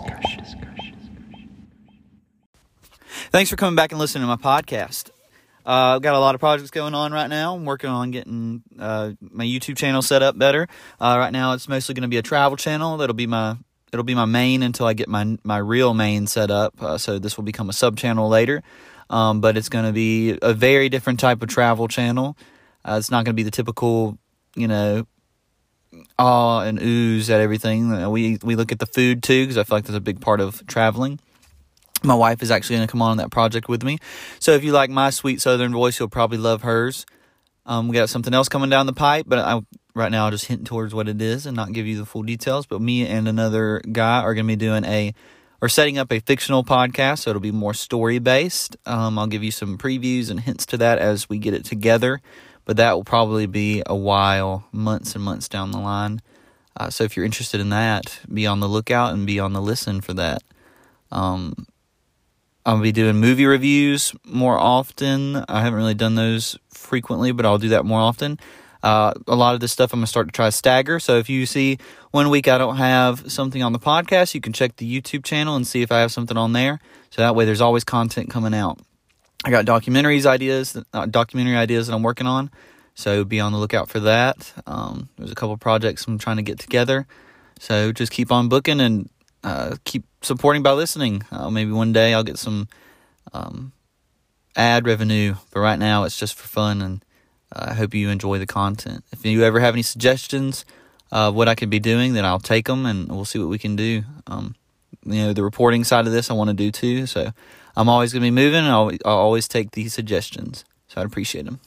discussion. Thanks for coming back and listening to my podcast. Uh, I've got a lot of projects going on right now. I'm working on getting uh, my YouTube channel set up better. Uh, right now, it's mostly going to be a travel channel. That'll be my it'll be my main until I get my my real main set up. Uh, so this will become a sub channel later. Um, but it's going to be a very different type of travel channel. Uh, it's not going to be the typical, you know, awe and ooze at everything. We we look at the food too because I feel like that's a big part of traveling. My wife is actually going to come on that project with me. So if you like my sweet Southern voice, you'll probably love hers. Um, we got something else coming down the pipe, but I, right now I'll just hint towards what it is and not give you the full details. But me and another guy are going to be doing a or setting up a fictional podcast, so it'll be more story based. Um, I'll give you some previews and hints to that as we get it together, but that will probably be a while, months and months down the line. Uh, so if you're interested in that, be on the lookout and be on the listen for that. Um, I'll be doing movie reviews more often. I haven't really done those frequently, but I'll do that more often. Uh, a lot of this stuff I'm going to start to try to stagger. So if you see one week I don't have something on the podcast, you can check the YouTube channel and see if I have something on there. So that way there's always content coming out. I got documentaries ideas, uh, documentary ideas that I'm working on. So be on the lookout for that. Um, there's a couple projects I'm trying to get together. So just keep on booking and uh, keep supporting by listening. Uh, maybe one day I'll get some um, ad revenue, but right now it's just for fun and I hope you enjoy the content. If you ever have any suggestions of what I could be doing, then I'll take them and we'll see what we can do. Um, you know, the reporting side of this I want to do too. So I'm always going to be moving and I'll, I'll always take these suggestions. So I'd appreciate them.